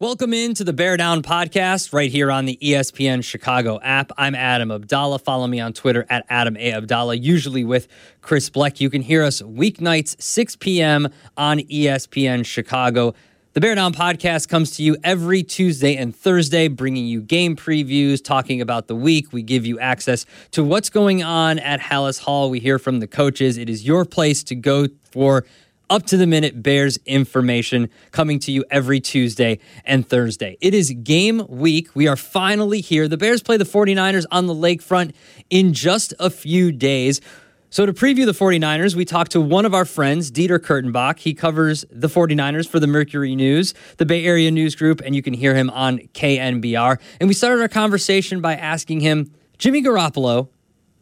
Welcome into the Bear Down podcast right here on the ESPN Chicago app. I'm Adam Abdallah. Follow me on Twitter at Adam A. Abdallah, usually with Chris Bleck. You can hear us weeknights, 6 p.m. on ESPN Chicago. The Bear Down podcast comes to you every Tuesday and Thursday, bringing you game previews, talking about the week. We give you access to what's going on at Halas Hall. We hear from the coaches. It is your place to go for up to the minute Bears information coming to you every Tuesday and Thursday. It is game week. We are finally here. The Bears play the 49ers on the lakefront in just a few days. So, to preview the 49ers, we talked to one of our friends, Dieter Kurtenbach. He covers the 49ers for the Mercury News, the Bay Area News Group, and you can hear him on KNBR. And we started our conversation by asking him Jimmy Garoppolo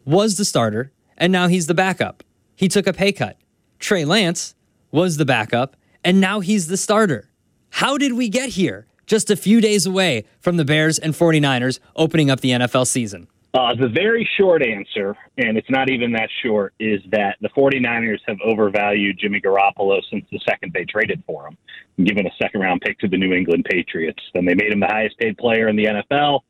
was the starter, and now he's the backup. He took a pay cut. Trey Lance was the backup, and now he's the starter. How did we get here? Just a few days away from the Bears and 49ers opening up the NFL season. Uh, the very short answer, and it's not even that short, is that the 49ers have overvalued Jimmy Garoppolo since the second they traded for him, given a second round pick to the New England Patriots. Then they made him the highest paid player in the NFL.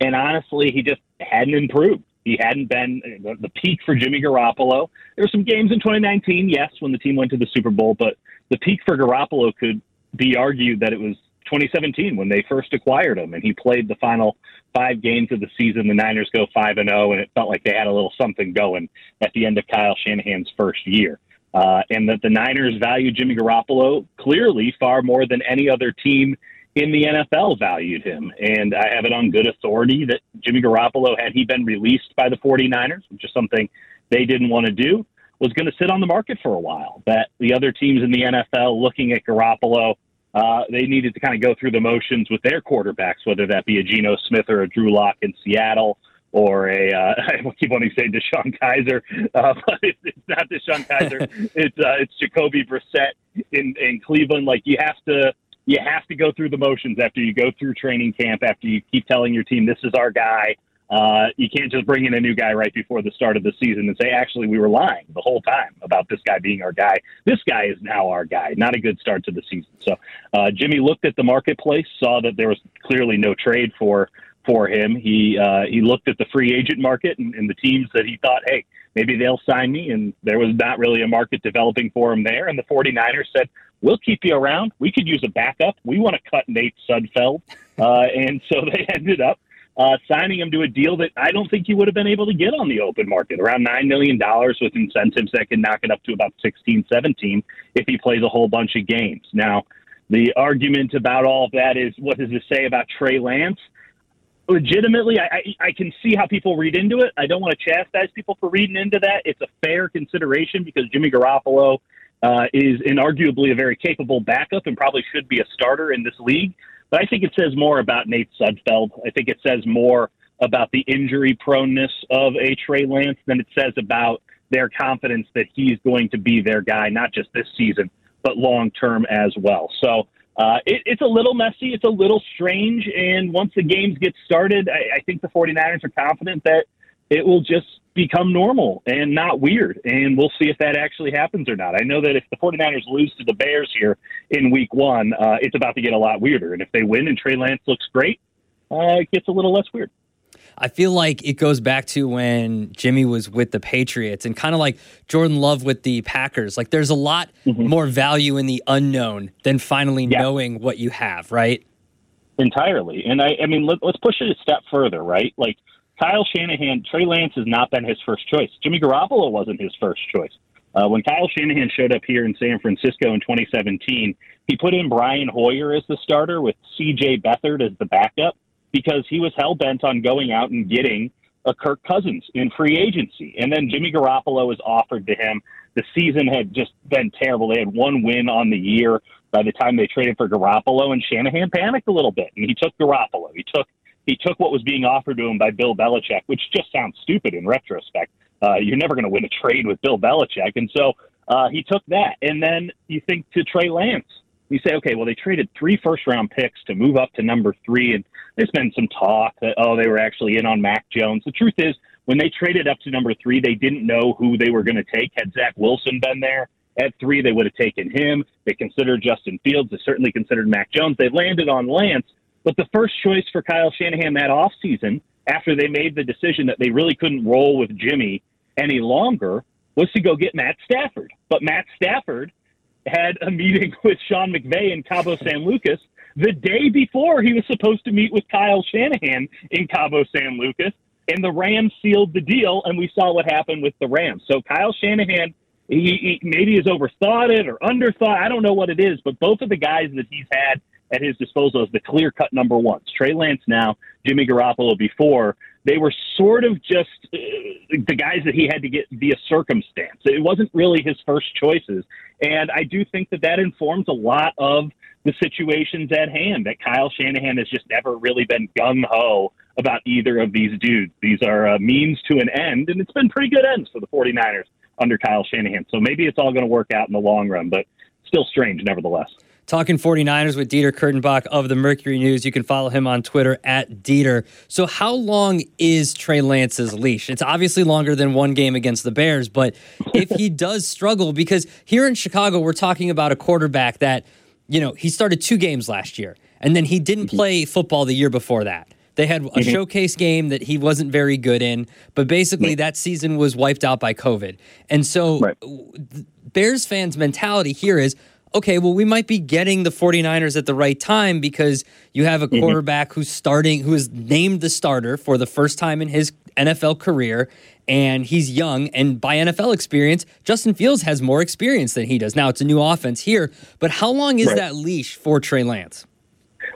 And honestly, he just hadn't improved. He hadn't been the, the peak for Jimmy Garoppolo. There were some games in 2019, yes, when the team went to the Super Bowl, but the peak for Garoppolo could be argued that it was 2017 when they first acquired him, and he played the final five games of the season. The Niners go five and zero, and it felt like they had a little something going at the end of Kyle Shanahan's first year. Uh, and that the Niners value Jimmy Garoppolo clearly far more than any other team in the NFL valued him. And I have it on good authority that Jimmy Garoppolo, had he been released by the 49ers, which is something they didn't want to do, was going to sit on the market for a while. That the other teams in the NFL looking at Garoppolo, uh, they needed to kind of go through the motions with their quarterbacks, whether that be a Geno Smith or a Drew Lock in Seattle or a uh, I keep wanting to say DeShone Kizer, uh, but it's, it's not DeShone Kizer. it's uh, it's Jacoby Brissett in in Cleveland. Like you have to you have to go through the motions after you go through training camp, after you keep telling your team, this is our guy. Uh, you can't just bring in a new guy right before the start of the season and say, actually, we were lying the whole time about this guy being our guy. This guy is now our guy. Not a good start to the season. So uh, Jimmy looked at the marketplace, saw that there was clearly no trade for for him. He uh, he looked at the free agent market and, and the teams that he thought, hey, maybe they'll sign me. And there was not really a market developing for him there. And the 49ers said, we'll keep you around. We could use a backup. We want to cut Nate Sudfeld. Uh, and so they ended up uh, signing him to a deal that I don't think he would have been able to get on the open market, around $9 million with incentives that can knock it up to about 16, 17 if he plays a whole bunch of games. Now, the argument about all of that is what does this say about Trey Lance? Legitimately, I, I, I can see how people read into it. I don't want to chastise people for reading into that. It's a fair consideration because Jimmy Garoppolo uh, is inarguably a very capable backup and probably should be a starter in this league. But I think it says more about Nate Sudfeld. I think it says more about the injury proneness of a Trey Lance than it says about their confidence that he's going to be their guy, not just this season, but long term as well. So uh, it, it's a little messy. It's a little strange. And once the games get started, I, I think the 49ers are confident that it will just become normal and not weird. And we'll see if that actually happens or not. I know that if the 49ers lose to the Bears here in week one, uh, it's about to get a lot weirder. And if they win and Trey Lance looks great, uh, it gets a little less weird. I feel like it goes back to when Jimmy was with the Patriots and kind of like Jordan Love with the Packers. Like there's a lot mm-hmm. more value in the unknown than finally yeah. knowing what you have, right? Entirely. And I, I mean, let, let's push it a step further, right? Like Kyle Shanahan, Trey Lance has not been his first choice. Jimmy Garoppolo wasn't his first choice. Uh, when Kyle Shanahan showed up here in San Francisco in 2017, he put in Brian Hoyer as the starter with C.J. Beathard as the backup because he was hell bent on going out and getting a Kirk Cousins in free agency. And then Jimmy Garoppolo was offered to him. The season had just been terrible. They had one win on the year by the time they traded for Garoppolo, and Shanahan panicked a little bit, and he took Garoppolo. He took he took what was being offered to him by Bill Belichick, which just sounds stupid in retrospect. Uh, you're never going to win a trade with Bill Belichick, and so uh, he took that. And then you think to Trey Lance, you say, okay, well they traded three first round picks to move up to number three, and there's been some talk that oh they were actually in on Mac Jones. The truth is, when they traded up to number three, they didn't know who they were going to take. Had Zach Wilson been there At three, they would have taken him. They considered Justin Fields. They certainly considered Mac Jones. They landed on Lance. But the first choice for Kyle Shanahan that offseason, after they made the decision that they really couldn't roll with Jimmy any longer, was to go get Matt Stafford. But Matt Stafford had a meeting with Sean McVay in Cabo San Lucas the day before he was supposed to meet with Kyle Shanahan in Cabo San Lucas, and the Rams sealed the deal, and we saw what happened with the Rams. So Kyle Shanahan, he, he maybe has overthought it or underthought. I don't know what it is, but both of the guys that he's had at his disposal as the clear cut number ones, Trey Lance now, Jimmy Garoppolo before, they were sort of just uh, the guys that he had to get via circumstance. It wasn't really his first choices. And I do think that that informs a lot of the situations at hand that Kyle Shanahan has just never really been gung ho about either of these dudes. These are uh, means to an end, and it's been pretty good ends for the 49ers under Kyle Shanahan. So maybe it's all going to work out in the long run, but still strange nevertheless. Talking 49ers with Dieter Kurtenbach of the Mercury News. You can follow him on Twitter at Dieter. So, how long is Trey Lance's leash? It's obviously longer than one game against the Bears, but if he does struggle, because here in Chicago, we're talking about a quarterback that – you know, he started two games last year, and then he didn't mm-hmm. play football the year before that. They had a mm-hmm. showcase game that he wasn't very good in, but basically that season was wiped out by COVID. And so, right. Bears fans' mentality here is okay, well, we might be getting the 49ers at the right time because you have a mm-hmm. quarterback who's starting, who is named the starter for the first time in his NFL career, and he's young. And by NFL experience, Justin Fields has more experience than he does. Now it's a new offense here, but how long is right. that leash for Trey Lance?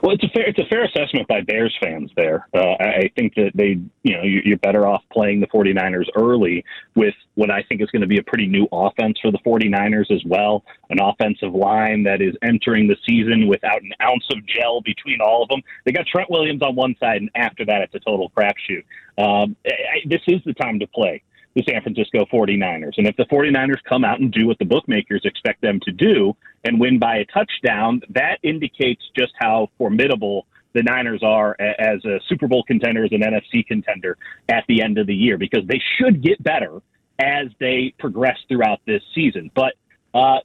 Well, it's a fair it's a fair assessment by Bears fans there. Uh, I think that they, you know, you're better off playing the 49ers early with what I think is going to be a pretty new offense for the 49ers as well. An offensive line that is entering the season without an ounce of gel between all of them. They got Trent Williams on one side, and after that, it's a total crapshoot. Um, I, this is the time to play the San Francisco 49ers. And if the 49ers come out and do what the bookmakers expect them to do and win by a touchdown, that indicates just how formidable the Niners are as a Super Bowl contender, as an NFC contender at the end of the year, because they should get better as they progress throughout this season. But uh,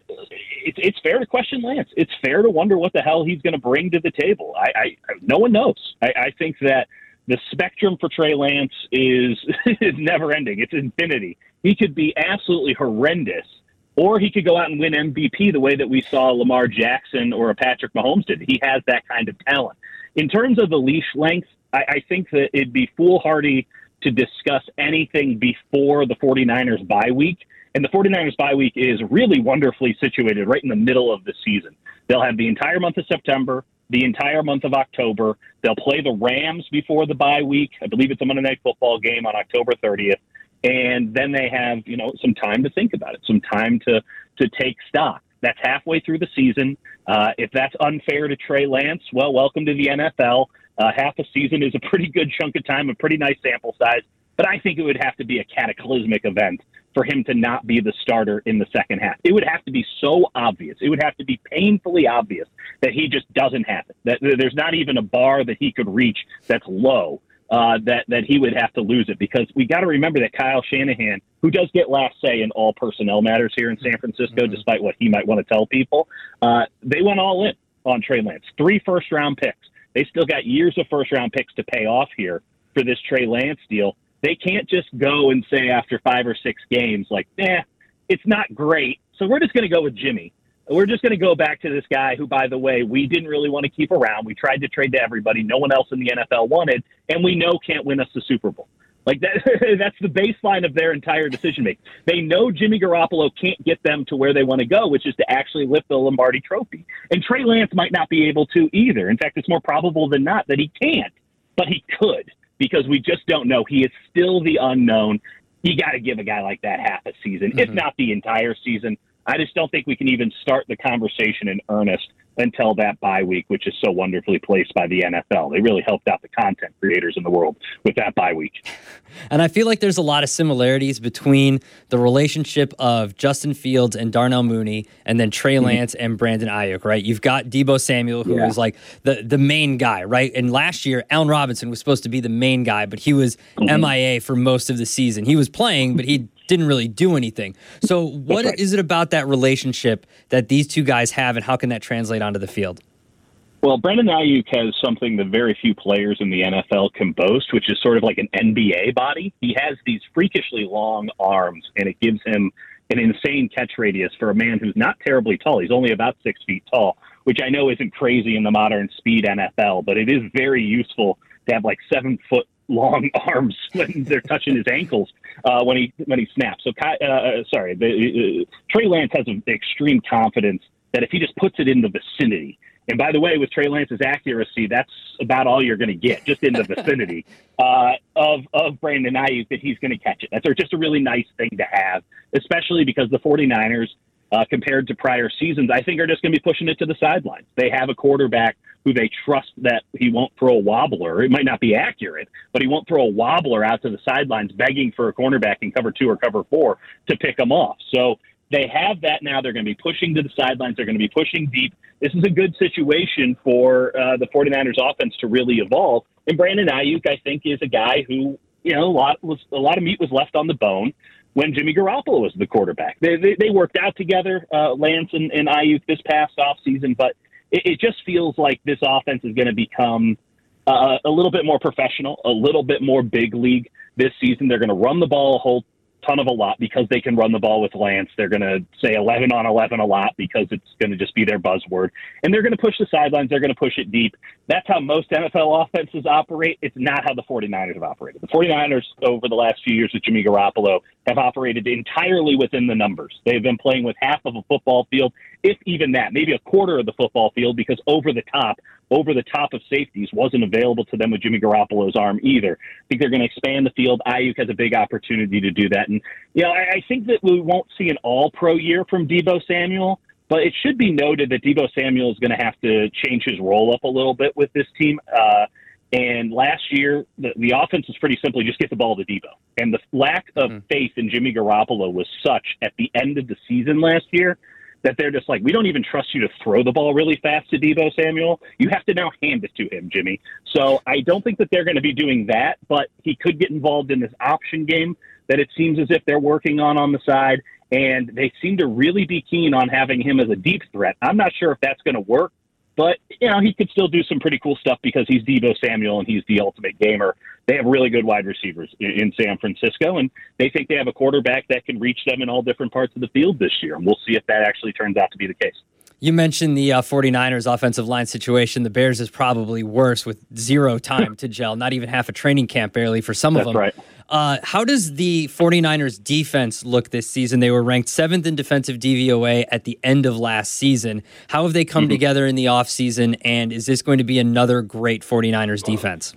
it's, it's fair to question Lance. It's fair to wonder what the hell he's going to bring to the table. I, I no one knows. I, I think that the spectrum for Trey Lance is is never ending. It's infinity. He could be absolutely horrendous, or he could go out and win MVP the way that we saw Lamar Jackson or a Patrick Mahomes did. He has that kind of talent. In terms of the leash length, I, I think that it'd be foolhardy to discuss anything before the 49ers bye week. And the 49ers bye week is really wonderfully situated right in the middle of the season. They'll have the entire month of September the entire month of October. They'll play the Rams before the bye week. I believe it's a Monday night football game on October 30th. And then they have, you know, some time to think about it, some time to to take stock. That's halfway through the season. Uh, if that's unfair to Trey Lance, well, welcome to the NFL. Uh, half a season is a pretty good chunk of time, a pretty nice sample size. But I think it would have to be a cataclysmic event for him to not be the starter in the second half. It would have to be so obvious. It would have to be painfully obvious that he just doesn't have it. That there's not even a bar that he could reach that's low. Uh, that that he would have to lose it because we got to remember that Kyle Shanahan, who does get last say in all personnel matters here in San Francisco, mm-hmm. despite what he might want to tell people, uh, they went all in on Trey Lance. Three first round picks. They still got years of first round picks to pay off here for this Trey Lance deal. They can't just go and say after five or six games, like, eh, it's not great. So we're just going to go with Jimmy. We're just going to go back to this guy who, by the way, we didn't really want to keep around. We tried to trade to everybody. No one else in the NFL wanted, and we know can't win us the Super Bowl. Like that, that's the baseline of their entire decision making. They know Jimmy Garoppolo can't get them to where they want to go, which is to actually lift the Lombardi Trophy. And Trey Lance might not be able to either. In fact, it's more probable than not that he can't, but he could because we just don't know. He is still the unknown. You got to give a guy like that half a season, mm-hmm. if not the entire season. I just don't think we can even start the conversation in earnest until that bye week, which is so wonderfully placed by the NFL. They really helped out the content creators in the world with that bye week. And I feel like there's a lot of similarities between the relationship of Justin Fields and Darnell Mooney, and then Trey mm-hmm. Lance mm-hmm. and Brandon Aiyuk. Right? You've got Deebo Samuel, who yeah. like the the main guy, right? And last year, Allen Robinson was supposed to be the main guy, but he was mm-hmm. MIA for most of the season. He was playing, but he didn't really do anything. So, what right. is it about that relationship that these two guys have, and how can that translate onto the field? Well, Brandon Aiyuk has something that very few players in the NFL can boast, which is sort of like an NBA body. He has these freakishly long arms, and it gives him an insane catch radius for a man who's not terribly tall. He's only about six feet tall, which I know isn't crazy in the modern speed NFL, but it is very useful to have like seven foot long arms when they're touching his ankles uh, when he when he snaps. So, uh, uh, sorry, the, uh, Trey Lance has an extreme confidence that if he just puts it in the vicinity and by the way, with Trey Lance's accuracy, that's about all you're going to get, just in the vicinity uh, of of Brandon Aiyuk that he's going to catch it. That's just a really nice thing to have, especially because the 49ers, uh, compared to prior seasons, I think are just going to be pushing it to the sidelines. They have a quarterback who they trust that he won't throw a wobbler. It might not be accurate, but he won't throw a wobbler out to the sidelines begging for a cornerback in cover two or cover four to pick him off. So they have that now. They're going to be pushing to the sidelines. They're going to be pushing deep. This is a good situation for uh, the 49ers offense to really evolve. And Brandon Aiyuk, I think, is a guy who, you know, a lot was a lot of meat was left on the bone when Jimmy Garoppolo was the quarterback. They, they, they worked out together, uh, Lance and, and Aiyuk, this past offseason, but it, it just feels like this offense is going to become uh, a little bit more professional, a little bit more big league this season. They're going to run the ball a whole ton of a lot because they can run the ball with Lance. They're going to say 11 on 11 a lot because it's going to just be their buzzword. And they're going to push the sidelines. They're going to push it deep. That's how most NFL offenses operate. It's not how the 49ers have operated. The 49ers, over the last few years with Jimmy Garoppolo, have operated entirely within the numbers. They've been playing with half of a football field, if even that, maybe a quarter of the football field, because over the top, over the top of safeties wasn't available to them with Jimmy Garoppolo's arm either. I think they're going to expand the field. Aiyuk has a big opportunity to do that. And, you know, I, I think that we won't see an all pro year from Deebo Samuel, but it should be noted that Deebo Samuel is going to have to change his role up a little bit with this team. Uh, and last year, the, the offense was pretty simply just get the ball to Deebo. And the lack of mm-hmm. faith in Jimmy Garoppolo was such at the end of the season last year that they're just like, we don't even trust you to throw the ball really fast to Deebo Samuel. You have to now hand it to him, Jimmy. So I don't think that they're going to be doing that, but he could get involved in this option game that it seems as if they're working on on the side. And they seem to really be keen on having him as a deep threat. I'm not sure if that's going to work, but you know he could still do some pretty cool stuff because he's Deebo Samuel and he's the ultimate gamer. They have really good wide receivers in San Francisco, and they think they have a quarterback that can reach them in all different parts of the field this year. And we'll see if that actually turns out to be the case. You mentioned the uh, 49ers offensive line situation. The Bears is probably worse with zero time to gel, not even half a training camp barely for some That's of them. Right. Uh, how does the 49ers defense look this season? They were ranked seventh in defensive DVOA at the end of last season. How have they come mm-hmm. together in the offseason? And is this going to be another great 49ers defense?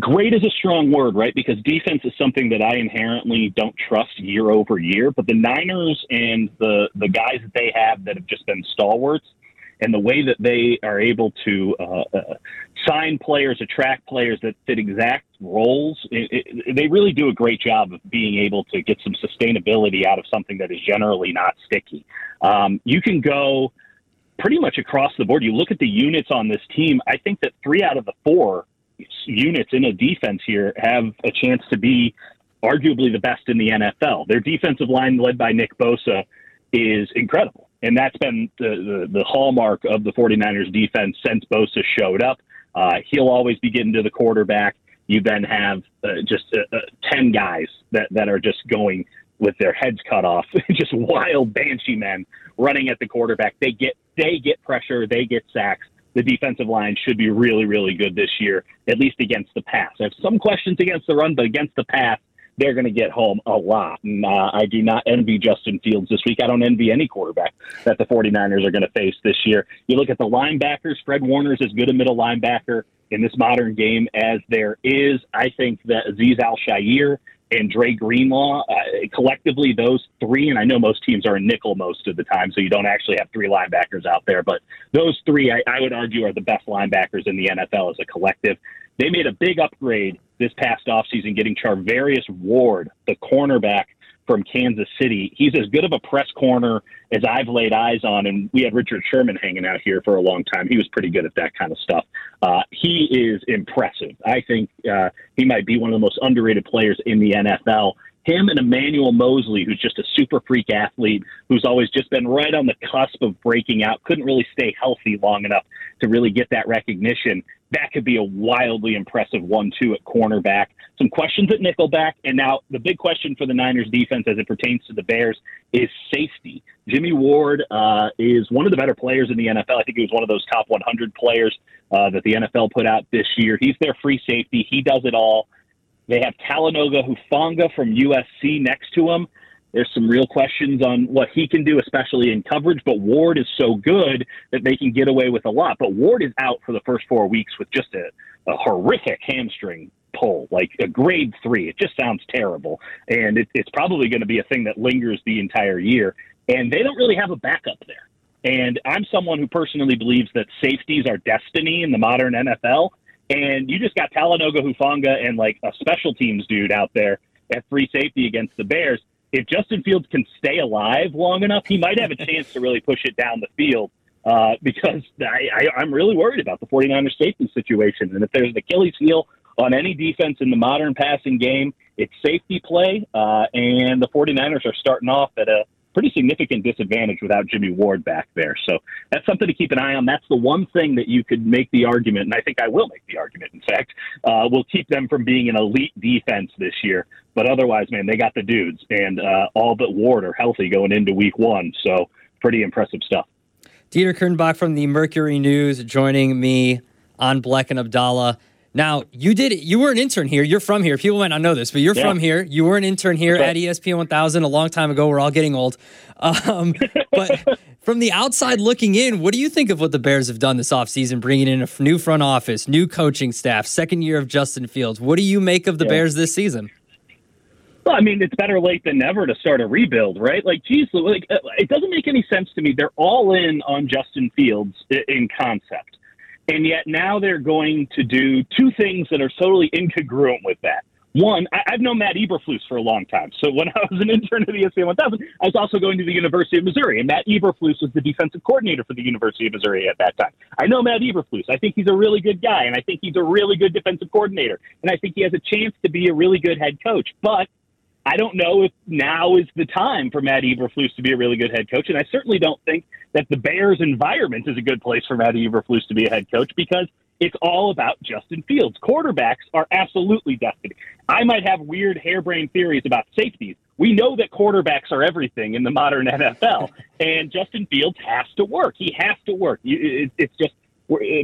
great is a strong word, right? Because defense is something that I inherently don't trust year over year. But the Niners and the the guys that they have that have just been stalwarts, and the way that they are able to uh, uh, sign players, attract players that fit exact roles, it, it, they really do a great job of being able to get some sustainability out of something that is generally not sticky. Um, you can go pretty much across the board. You look at the units on this team. I think that three out of the four units in a defense here have a chance to be arguably the best in the NFL. Their defensive line, led by Nick Bosa, is incredible. And that's been the, the, the hallmark of the 49ers defense since Bosa showed up. Uh, he'll always be getting to the quarterback. You then have uh, just uh, uh 10 guys that, that are just going with their heads cut off, just wild banshee men running at the quarterback. They get they get pressure, they get sacks, the defensive line should be really, really good this year, at least against the pass. I have some questions against the run, but against the pass, they're going to get home a lot. And uh, I do not envy Justin Fields this week. I don't envy any quarterback that the 49ers are going to face this year. You look at the linebackers, Fred Warner's as good a middle linebacker in this modern game as there is. I think that Azeez Al-Shaair and Dre Greenlaw. Uh, collectively, those three, and I know most teams are in nickel most of the time, so you don't actually have three linebackers out there, but those three, I, I would argue, are the best linebackers in the NFL as a collective. They made a big upgrade this past offseason, getting Charvarius Ward, the cornerback from Kansas City. He's as good of a press corner as I've laid eyes on, and we had Richard Sherman hanging out here for a long time. He was pretty good at that kind of stuff. Uh, he is impressive. I think uh, he might be one of the most underrated players in the NFL. him and Emmanuel Moseley, who's just a super freak athlete, who's always just been right on the cusp of breaking out, couldn't really stay healthy long enough to really get that recognition. That could be a wildly impressive one-two at cornerback. Some questions at nickelback, and now the big question for the Niners defense as it pertains to the Bears is safety. Jimmy Ward uh, is one of the better players in the NFL. I think he was one of those top 100 players uh, that the NFL put out this year. He's their free safety. He does it all. They have Talanoa Hufanga from USC next to him. There's some real questions on what he can do, especially in coverage, but Ward is so good that they can get away with a lot. But Ward is out for the first four weeks with just a, a horrific hamstring pull, like a grade three. It just sounds terrible. And it, it's probably going to be a thing that lingers the entire year. And they don't really have a backup there. And I'm someone who personally believes that safeties are destiny in the modern NFL. And you just got Talanoa Hufanga and like a special teams dude out there at free safety against the Bears. If Justin Fields can stay alive long enough, he might have a chance to really push it down the field. Uh, because I, I, I'm really worried about the 49ers safety situation. And if there's an Achilles heel on any defense in the modern passing game, it's safety play. Uh, and the 49ers are starting off at a pretty significant disadvantage without Jimmy Ward back there. So that's something to keep an eye on. That's the one thing that you could make the argument, and I think I will make the argument, in fact, uh, will keep them from being an elite defense this year. But otherwise, man, they got the dudes, and uh, all but Ward are healthy going into week one. So pretty impressive stuff. Dieter Kurtenbach from the Mercury News joining me on Bleck and Abdallah. Now, you did you were an intern here. You're from here. People might not know this, but you're yeah. from here. You were an intern here at ESPN 1000 a long time ago. We're all getting old. Um, but from the outside looking in, what do you think of what the Bears have done this offseason, bringing in a new front office, new coaching staff, second year of Justin Fields? What do you make of the yeah. Bears this season? Well, I mean, it's better late than never to start a rebuild, right? Like, geez, like uh, it doesn't make any sense to me. They're all in on Justin Fields in concept and yet now they're going to do two things that are totally incongruent with that. One, I, have known Matt Eberflus for a long time. So when I was an intern at the ESPN 1000, I was also going to the University of Missouri, and Matt Eberflus was the defensive coordinator for the University of Missouri at that time. I know Matt Eberflus. I think he's a really good guy, and I think he's a really good defensive coordinator, and I think he has a chance to be a really good head coach. But I don't know if now is the time for Matt Eberflus to be a really good head coach, and I certainly don't think that the Bears environment is a good place for Matt Eberflus to be a head coach because it's all about Justin Fields. Quarterbacks are absolutely destiny. I might have weird harebrained theories about safeties. We know that quarterbacks are everything in the modern NFL, and Justin Fields has to work. He has to work. It's just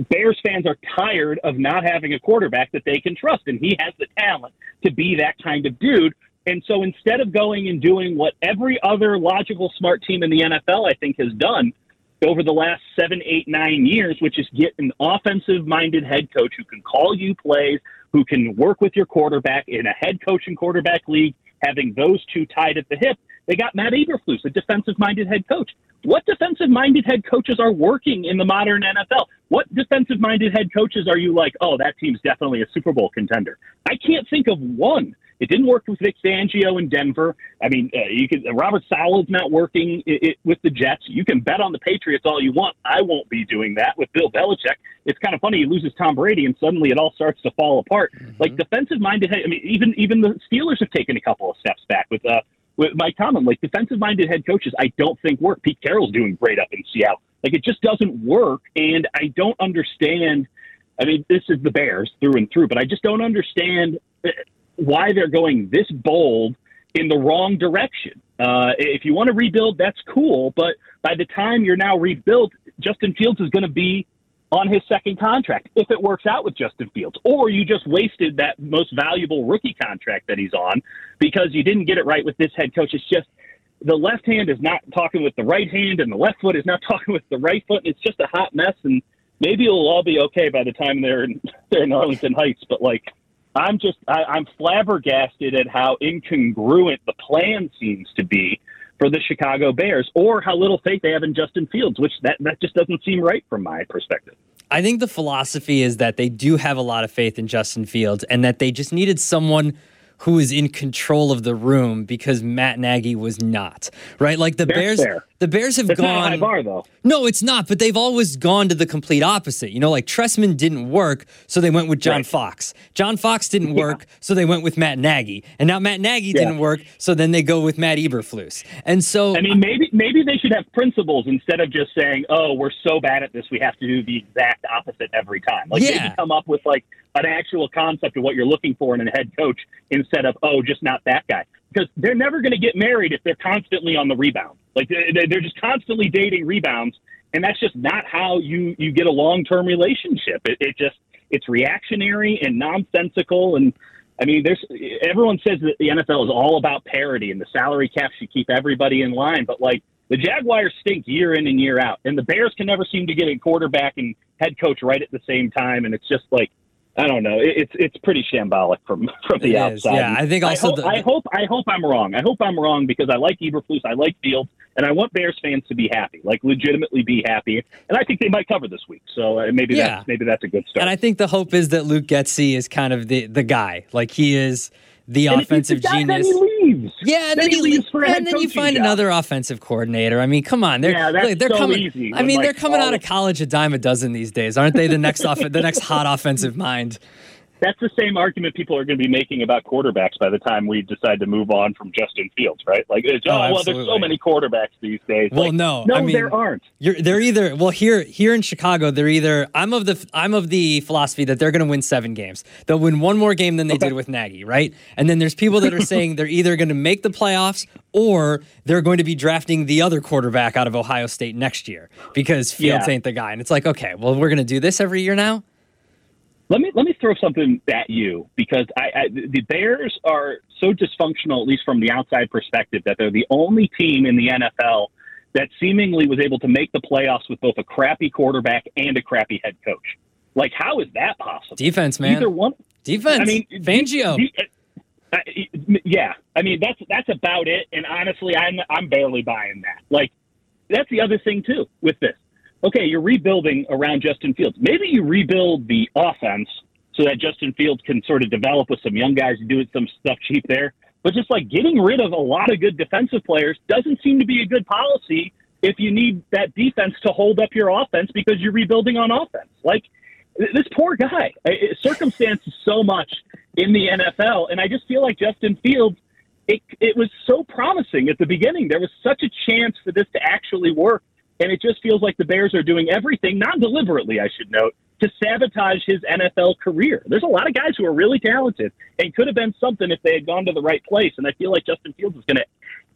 Bears fans are tired of not having a quarterback that they can trust, and he has the talent to be that kind of dude. And so instead of going and doing what every other logical smart team in the NFL, I think, has done over the last seven, eight, nine years, which is get an offensive minded head coach who can call you plays, who can work with your quarterback in a head coach and quarterback league, having those two tied at the hip. They got Matt Eberflus, a defensive minded head coach. What defensive minded head coaches are working in the modern NFL? What defensive minded head coaches are you like, oh, that team's definitely a Super Bowl contender? I can't think of one. It didn't work with Vic Fangio in Denver. I mean, uh, you can Robert Saleh's not working it, it, with the Jets. You can bet on the Patriots all you want. I won't be doing that with Bill Belichick. It's kind of funny. He loses Tom Brady, and suddenly it all starts to fall apart. Mm-hmm. Like defensive-minded. I mean, even even the Steelers have taken a couple of steps back with uh, with Mike Tomlin. Like defensive-minded head coaches, I don't think work. Pete Carroll's doing great up in Seattle. Like it just doesn't work, and I don't understand. I mean, this is the Bears through and through, but I just don't understand uh, why they're going this bold in the wrong direction. Uh, if you want to rebuild, that's cool. But by the time you're now rebuilt, Justin Fields is going to be on his second contract if it works out with Justin Fields. Or you just wasted that most valuable rookie contract that he's on because you didn't get it right with this head coach. It's just the left hand is not talking with the right hand and the left foot is not talking with the right foot. And it's just a hot mess. And maybe it'll all be okay by the time they're in, they're in Arlington Heights. But like, I'm just I, I'm flabbergasted at how incongruent the plan seems to be for the Chicago Bears, or how little faith they have in Justin Fields, which that that just doesn't seem right from my perspective. I think the philosophy is that they do have a lot of faith in Justin Fields, and that they just needed someone who was in control of the room because Matt Nagy was not. Right? Like the Bears the Bears have That's gone not a high bar, though. No, it's not, but they've always gone to the complete opposite. You know, like Trestman didn't work, so they went with John Right. Fox. John Fox didn't work, so they went with Matt Nagy. And now Matt Nagy Yeah. didn't work, so then they go with Matt Eberflus. And so I mean, maybe maybe they should have principles instead of just saying, "Oh, we're so bad at this, we have to do the exact opposite every time." Like Yeah. maybe come up with like an actual concept of what you're looking for in a head coach instead of, "Oh, just not that guy." Because they're never going to get married if they're constantly on the rebound. Like they- they- they're just constantly dating rebounds, and that's just not how you you get a long term relationship. It, it just it's reactionary and nonsensical and. I mean, there's everyone says that the NFL is all about parity and the salary cap should keep everybody in line, but like the Jaguars stink year in and year out, and the Bears can never seem to get a quarterback and head coach right at the same time, and it's just like I don't know, it, it's it's pretty shambolic from from the It is, outside. yeah. I think also I hope, the- I hope I hope I'm wrong. I hope I'm wrong because I like Eberflus, I like Fields, and I want Bears fans to be happy, like legitimately be happy, and I think they might cover this week. So uh, maybe Yeah. that's maybe that's a good start. and I think the hope is that Luke Getsy is kind of the the guy. Like he is the And offensive the guy, genius. Leaves. Yeah, and Then then, he you leaves for and then you find job. another offensive coordinator. I mean, come on, they're Yeah, that's they're so coming. easy I mean, like, they're coming out of college a dime a dozen these days, aren't they? The next off, the next hot offensive mind. That's the same argument people are going to be making about quarterbacks by the time we decide to move on from Justin Fields, right? Like, it's, Oh, oh, well, there's so many quarterbacks these days. Well, Like, no, no, I mean- there aren't. You're, they're either well here here in Chicago. They're either I'm of the I'm of the philosophy that they're going to win seven games. They'll win one more game than they Okay. did with Nagy, right? And then there's people that are saying they're either going to make the playoffs or they're going to be drafting the other quarterback out of Ohio State next year because Fields Yeah. ain't the guy. And it's like, okay, well, we're going to do this every year now. Let me let me throw something at you because I, I the Bears are so dysfunctional, at least from the outside perspective, that they're the only team in the NFL that seemingly was able to make the playoffs with both a crappy quarterback and a crappy head coach. Like, how is that possible? Defense, man. Either one. Defense. I mean, Fangio. uh, uh, yeah, I mean that's that's about it. And honestly, I'm I'm barely buying that. Like, that's the other thing too with this. Okay, you're rebuilding around Justin Fields. Maybe you rebuild the offense so that Justin Fields can sort of develop with some young guys and do some stuff cheap there. But just like getting rid of a lot of good defensive players doesn't seem to be a good policy if you need that defense to hold up your offense because you're rebuilding on offense. Like this poor guy. Circumstances so much in the NFL, and I just feel like Justin Fields. It it was so promising at the beginning. There was such a chance for this to actually work, and it just feels like the Bears are doing everything, non deliberately, I should note, to sabotage his NFL career. There's a lot of guys who are really talented and could have been something if they had gone to the right place, and I feel like Justin Fields is going to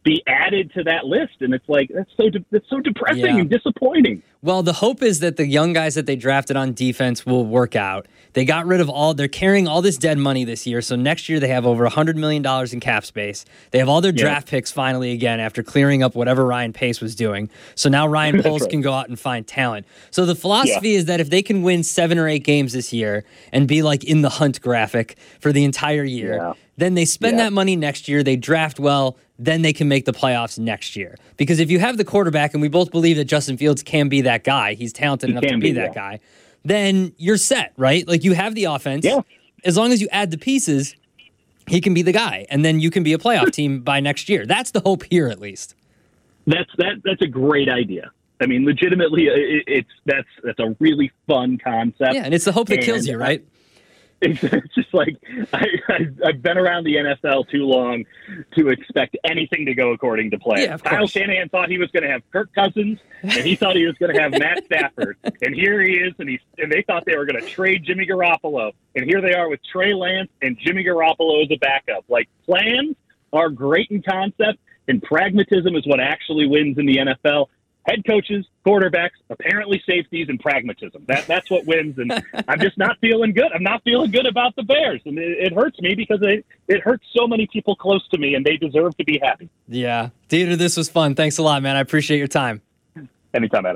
be added to that list, and it's like that's so de- that's so depressing Yeah. and disappointing. Well, the hope is that the young guys that they drafted on defense will work out. They got rid of all, they're carrying all this dead money this year. So next year they have over $100 million in cap space. They have all their Yeah. draft picks finally again after clearing up whatever Ryan Pace was doing. So now Ryan Poles right. can go out and find talent. So the philosophy is that if they can win seven or eight games this year and be like in the hunt graphic for the entire year, Yeah. then they spend Yeah. that money next year, they draft well, then they can make the playoffs next year. Because if you have the quarterback, and we both believe that Justin Fields can be that guy, he's talented He enough to be, that yeah. guy, then you're set, right? Like you have the offense. Yeah. As long as you add the pieces, he can be the guy, and then you can be a playoff team by next year. That's the hope here, at least. That's that. That's a great idea. I mean, legitimately, it, it's that's that's a really fun concept. Yeah, and it's the hope that kills you, right? It's, just like I, I, I've been around the NFL too long to expect anything to go according to plan. Yeah, Kyle. Shanahan thought he was going to have Kirk Cousins, and he thought he was going to have Matt Stafford, and here he is, and he and they thought they were going to trade Jimmy Garoppolo, and here they are with Trey Lance and Jimmy Garoppolo as a backup. Like plans are great in concept, and pragmatism is what actually wins in the NFL. Head coaches, quarterbacks, apparently safeties, and pragmatism. That that's what wins. And I'm just not feeling good. I'm not feeling good about the Bears, and it, it hurts me because it it hurts so many people close to me, and they deserve to be happy. Yeah. Dieter, this was fun. Thanks a lot, man. I appreciate your time. Anytime, Adam.